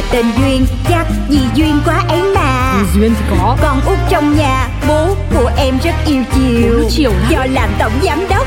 là tên duyên chắc vì duyên quá ấy mà. Duyên thì có. Con út trong nhà bố của em rất yêu chiều, chiều do làm tổng giám đốc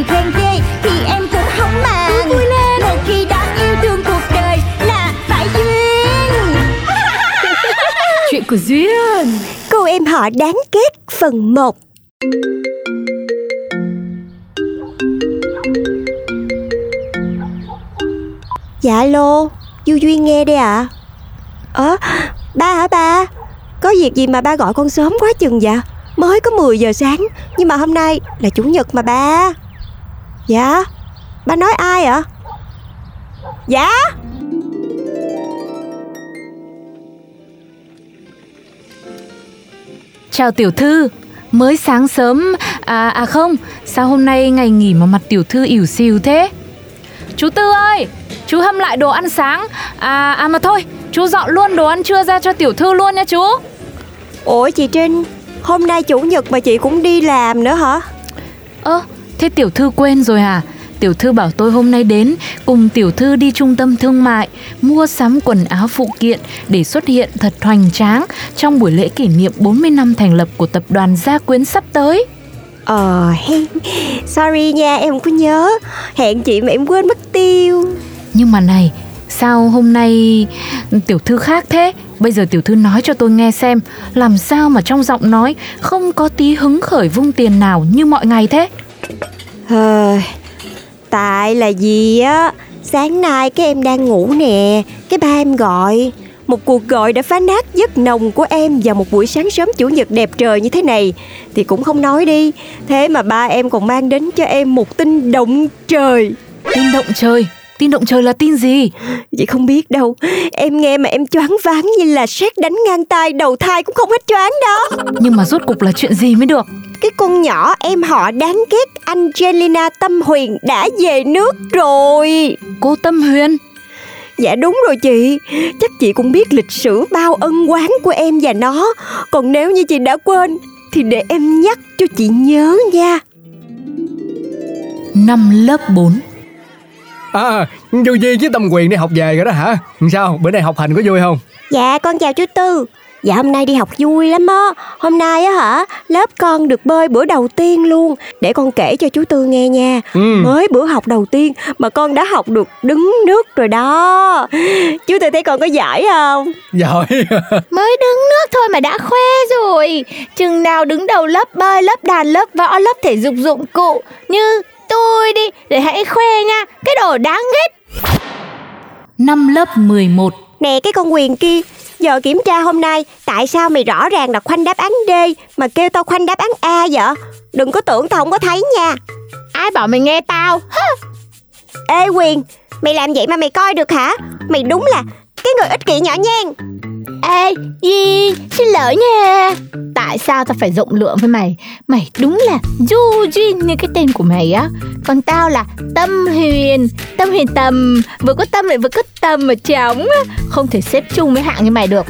điều khen ghê Thì em cũng không màng. Vui lên. Một khi đã yêu thương cuộc đời Là phải duyên. Chuyện của Duyên. Cô em họ đáng kết phần 1 Dạ alo, Du Duyên nghe đây ạ. Ờ, ba hả ba? Có việc gì mà ba gọi con sớm quá chừng vậy? Mới có 10 giờ sáng Nhưng mà hôm nay là chủ nhật mà ba Dạ, ba nói ai ạ? Dạ. Chào tiểu thư. Mới sáng sớm. À à không Sao hôm nay ngày nghỉ mà mặt tiểu thư ỉu xìu thế? Chú Tư ơi Chú hâm lại đồ ăn sáng. À à mà thôi Chú dọn luôn đồ ăn trưa ra cho tiểu thư luôn nha chú. Ủa chị Trinh Hôm nay chủ nhật mà chị cũng đi làm nữa hả? Ơ thế tiểu thư quên rồi à Tiểu thư bảo tôi hôm nay đến cùng tiểu thư đi trung tâm thương mại mua sắm quần áo phụ kiện để xuất hiện thật hoành tráng trong buổi lễ kỷ niệm 40 năm thành lập của tập đoàn Gia Quyến sắp tới. Ờ hen Sorry nha em không có nhớ Hẹn chị mà em quên mất tiêu Nhưng mà này, sao hôm nay tiểu thư khác thế? Bây giờ tiểu thư nói cho tôi nghe xem, làm sao mà trong giọng nói không có tí hứng khởi vung tiền nào như mọi ngày thế? Ờ, Tại là gì á? Sáng nay cái em đang ngủ nè Cái ba em gọi. Một cuộc gọi đã phá nát giấc nồng của em Vào một buổi sáng sớm chủ nhật đẹp trời như thế này. Thì cũng không nói đi Thế mà ba em còn mang đến cho em một tin động trời. Tin động trời, tin động trời là tin gì? Chị không biết đâu Em nghe mà em choáng váng như là sét đánh ngang tai Đầu thai cũng không hết choáng đó. Nhưng mà rốt cục là chuyện gì mới được? Cái con nhỏ em họ đáng ghét Angelina Tâm Huyền đã về nước rồi. Cô Tâm Huyền? Dạ đúng rồi chị. Chắc chị cũng biết lịch sử bao ân oán của em và nó. Còn nếu như chị đã quên Thì để em nhắc cho chị nhớ nha. Năm lớp 4 À, Du Duyên với Tâm Quyền đi học về rồi đó hả? Sao, bữa nay học hành có vui không? Dạ con chào chú Tư Dạ hôm nay đi học vui lắm á. Hôm nay á hả Lớp con được bơi bữa đầu tiên luôn. Để con kể cho chú Tư nghe nha. Ừ. Mới bữa học đầu tiên Mà con đã học được đứng nước rồi đó. Chú Tư thấy con có giỏi không? Giỏi Mới đứng nước thôi mà đã khoe rồi. Chừng nào đứng đầu lớp bơi, lớp đàn, lớp võ, lớp thể dục dụng cụ Như tôi đi Để hãy khoe nha. Cái đồ đáng ghét. Năm lớp 11 Nè cái con quyền kia Giờ kiểm tra hôm nay Tại sao mày rõ ràng là khoanh đáp án D Mà kêu tao khoanh đáp án A vậy? Đừng có tưởng tao không có thấy nha. Ai bảo mày nghe tao. Ê Quyền Mày làm vậy mà mày coi được hả? Mày đúng là cái người ích kỷ nhỏ nhen Ê, Di, Xin lỗi nha. Tại sao tao phải rộng lượng với mày? Mày đúng là du duyên như cái tên của mày á. Còn tao là Tâm Huyền. Tâm Huyền Tầm Vừa có tâm lại vừa có tầm mà trống. Không thể xếp chung với hạng như mày được.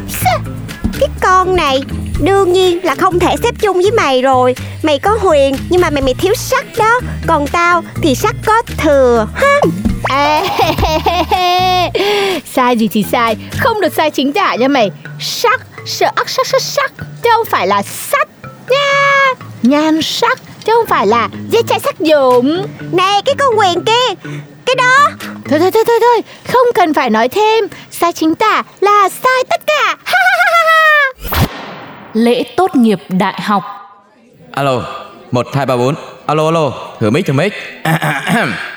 Cái con này Đương nhiên là không thể xếp chung với mày rồi. Mày có huyền Nhưng mà mày mày thiếu sắc đó. Còn tao thì sắc có thừa. Ha. Ê, sai gì thì sai. Không được sai chính tả nha mày. Sắc, sợ ắc sắc sắc sắc Chứ không phải là sắt nha. Nhan sắc Chứ không phải là dây chai sắc dụng Nè cái con quyền kia Cái đó. Thôi thôi thôi thôi thôi Không cần phải nói thêm. Sai chính tả là sai tất cả. Lễ tốt nghiệp đại học. Alo, 1, 2, 3, 4 Alo, alo, thử mic, thử mic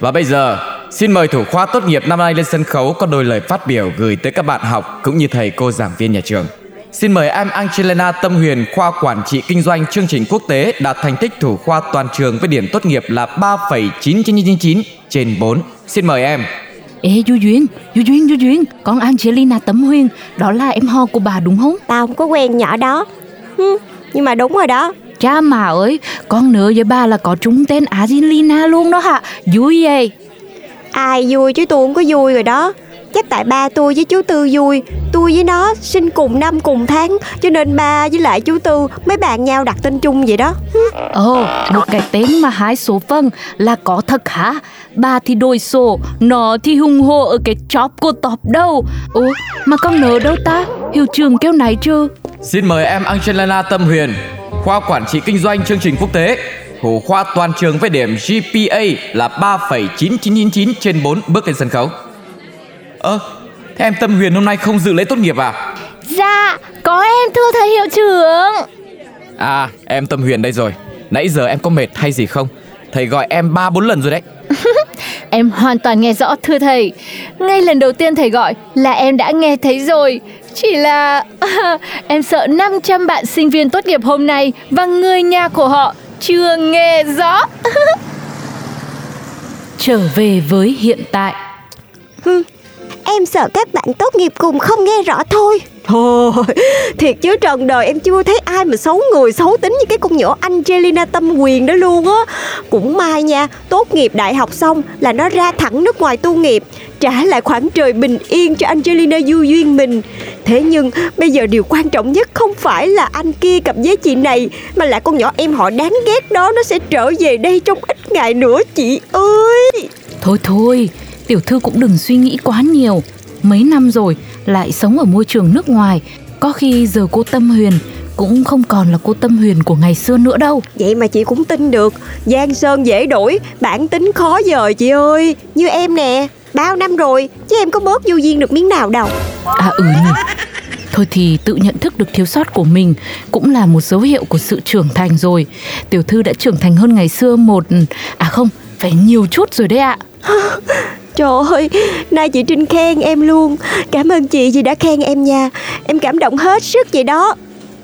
Và bây giờ, xin mời thủ khoa tốt nghiệp năm nay lên sân khấu có đôi lời phát biểu gửi tới các bạn học cũng như thầy cô giảng viên nhà trường. Xin mời em Angelina Tâm Huyền, khoa quản trị kinh doanh chương trình quốc tế đạt thành tích thủ khoa toàn trường với điểm tốt nghiệp là 3,9999 trên 4. Xin mời em. Ê Du Duyên, Du Duyên, Du Duyên Con Angelina Tấm Huyền Đó là em ho của bà đúng không? Tao không có quen nhỏ đó Hừ, Nhưng mà đúng rồi đó Cha mà ơi Con nhớ với bà là có trúng tên Angelina luôn đó hả? Vui vậy. Ai vui chứ tôi không có vui rồi đó. Chắc tại ba tôi với chú Tư vui. Tôi với nó sinh cùng năm cùng tháng Cho nên ba với lại chú Tư Mới bàn nhau đặt tên chung vậy đó. Ồ, một cái tên mà hai số phân là có thật hả? Bà thì đôi số, nó thì hùng hồ ở cái chóp của tọp đâu. Ủa, mà con nhớ đâu ta? Hiệu trưởng kêu này chưa? Xin mời em Angelina Tâm Huyền, khoa quản trị kinh doanh chương trình quốc tế. Thủ khoa toàn trường với điểm GPA là 3,9999 trên 4 bước lên sân khấu. Ơ, thế em Tâm Huyền hôm nay không dự lễ tốt nghiệp à? Dạ, có em thưa thầy hiệu trưởng. À, em Tâm Huyền đây rồi. Nãy giờ em có mệt hay gì không? Thầy gọi em 3 4 lần rồi đấy. Em hoàn toàn nghe rõ thưa thầy. Ngay lần đầu tiên thầy gọi là em đã nghe thấy rồi. Chỉ là em sợ 500 bạn sinh viên tốt nghiệp hôm nay và người nhà của họ chưa nghe rõ. Trở về với hiện tại. Hừ, Em sợ các bạn tốt nghiệp cùng không nghe rõ thôi. Thôi, thiệt chứ trần đời em chưa thấy ai mà xấu người xấu tính như cái con nhỏ Angelina Tâm Quyền đó luôn á. Cũng may nha, tốt nghiệp đại học xong là nó ra thẳng nước ngoài tu nghiệp Trả lại khoảng trời bình yên cho Angelina du duyên mình. Thế nhưng bây giờ điều quan trọng nhất không phải là anh kia cặp với chị này Mà là con nhỏ em họ đáng ghét đó. Nó sẽ trở về đây trong ít ngày nữa chị ơi. Thôi thôi, tiểu thư cũng đừng suy nghĩ quá nhiều. Mấy năm rồi, lại sống ở môi trường nước ngoài. Có khi giờ cô Tâm Huyền cũng không còn là cô Tâm Huyền của ngày xưa nữa đâu. Vậy mà chị cũng tin được. Giang Sơn dễ đổi Bản tính khó dời chị ơi. Như em nè Bao năm rồi Chứ em có bớt vô duyên được miếng nào đâu. À ừ nhỉ Thôi thì tự nhận thức được thiếu sót của mình cũng là một dấu hiệu của sự trưởng thành rồi. Tiểu thư đã trưởng thành hơn ngày xưa một... À không, phải nhiều chút rồi đấy ạ. Trời ơi Nay chị Trinh khen em luôn. Cảm ơn chị vì đã khen em nha. Em cảm động hết sức vậy đó.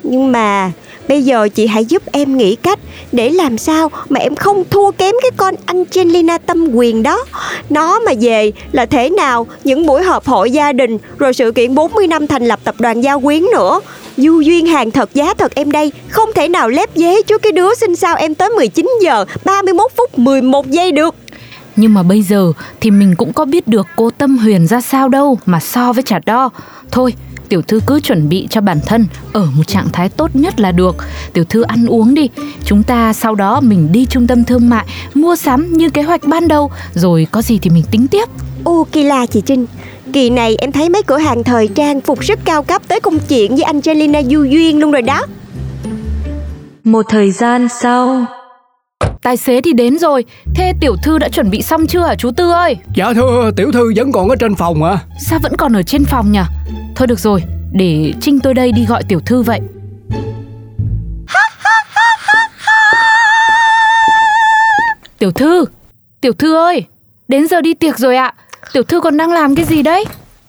Nhưng mà Bây giờ chị hãy giúp em nghĩ cách Để làm sao mà em không thua kém cái con Angelina tâm quyền đó. Nó mà về là thế nào? Những buổi họp hội gia đình Rồi sự kiện 40 năm thành lập tập đoàn Gia Quyến nữa. Du duyên hàng thật giá thật em đây. Không thể nào lép dế cho cái đứa sinh sao em tới 19 giờ 31 phút 11 giây được. Nhưng mà bây giờ thì mình cũng có biết được cô Tâm Huyền ra sao đâu mà so với chả đo. Thôi, tiểu thư cứ chuẩn bị cho bản thân ở một trạng thái tốt nhất là được. Tiểu thư ăn uống đi, chúng ta sau đó mình đi trung tâm thương mại mua sắm như kế hoạch ban đầu, rồi có gì thì mình tính tiếp. Ô kỳ la chị Trinh Kỳ này em thấy mấy cửa hàng thời trang phục rất cao cấp tới công chuyện với Angelina Du Duyên luôn rồi đó Một thời gian sau Tài xế thì đến rồi, thế tiểu thư đã chuẩn bị xong chưa hả chú Tư ơi? Dạ thưa tiểu thư vẫn còn ở trên phòng ạ Sao vẫn còn ở trên phòng nhỉ? Thôi được rồi, để Trinh tôi đây đi gọi tiểu thư vậy. Tiểu thư, tiểu thư ơi, đến giờ đi tiệc rồi ạ. Tiểu thư còn đang làm cái gì đấy?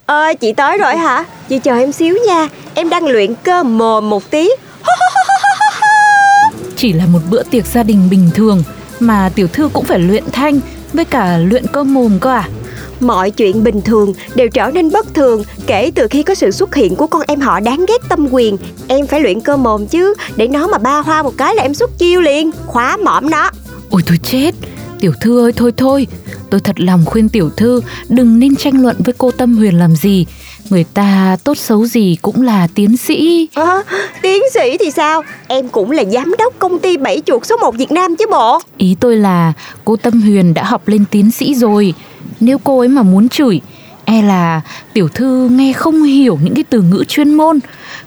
Ơ chị tới rồi hả Chị chờ em xíu nha Em đang luyện cơ mồm một tí Chỉ là một bữa tiệc gia đình bình thường mà tiểu thư cũng phải luyện thanh với cả luyện cơ mồm cơ à? Mọi chuyện bình thường đều trở nên bất thường Kể từ khi có sự xuất hiện của con em họ đáng ghét tâm quyền. Em phải luyện cơ mồm chứ Để nó mà ba hoa một cái là em xuất chiêu liền. Khóa mõm nó. Ôi tôi chết, tiểu thư ơi thôi thôi, tôi thật lòng khuyên tiểu thư đừng nên tranh luận với cô Tâm Huyền làm gì. Người ta tốt xấu gì cũng là tiến sĩ. à, Tiến sĩ thì sao Em cũng là giám đốc công ty bảy chuột số 1 Việt Nam chứ bộ Ý tôi là cô Tâm Huyền đã học lên tiến sĩ rồi. Nếu cô ấy mà muốn chửi, e là tiểu thư nghe không hiểu những cái từ ngữ chuyên môn.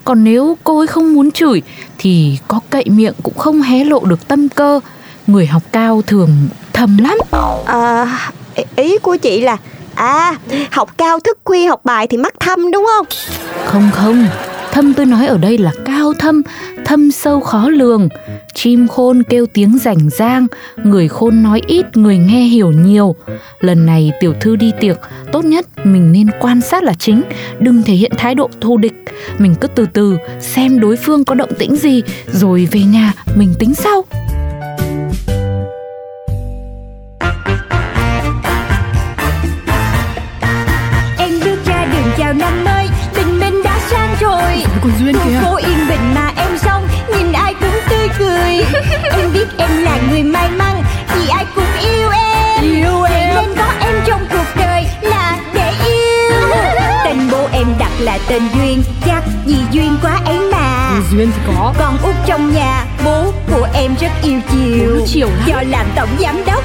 Còn nếu cô ấy không muốn chửi thì có cậy miệng cũng không hé lộ được tâm cơ. Người học cao thường thầm lắm. à, ý- của chị là À học cao thức khuya học bài thì mắc thâm đúng không Không không, thâm tôi nói ở đây là cao thâm, thâm sâu khó lường. Chim khôn kêu tiếng rảnh rang, người khôn nói ít, người nghe hiểu nhiều. Lần này tiểu thư đi tiệc, tốt nhất mình nên quan sát là chính, đừng thể hiện thái độ thù địch. Mình cứ từ từ xem đối phương có động tĩnh gì, rồi về nhà mình tính sau. chào năm mới tình mình đã sang rồi. Còn duyên kìa? phố yên bình mà em xong nhìn ai cũng tươi cười. Em biết em là người may mắn vì ai cũng yêu em. Yêu em. nên có em trong cuộc đời là để yêu. Tên bố em đặt là tên duyên chắc vì duyên quá ấy mà. Duyên thì có. Con út trong nhà bố của em rất yêu chiều, chiều do làm tổng giám đốc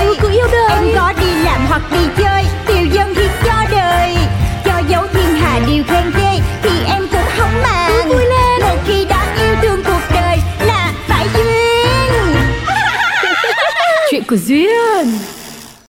Đời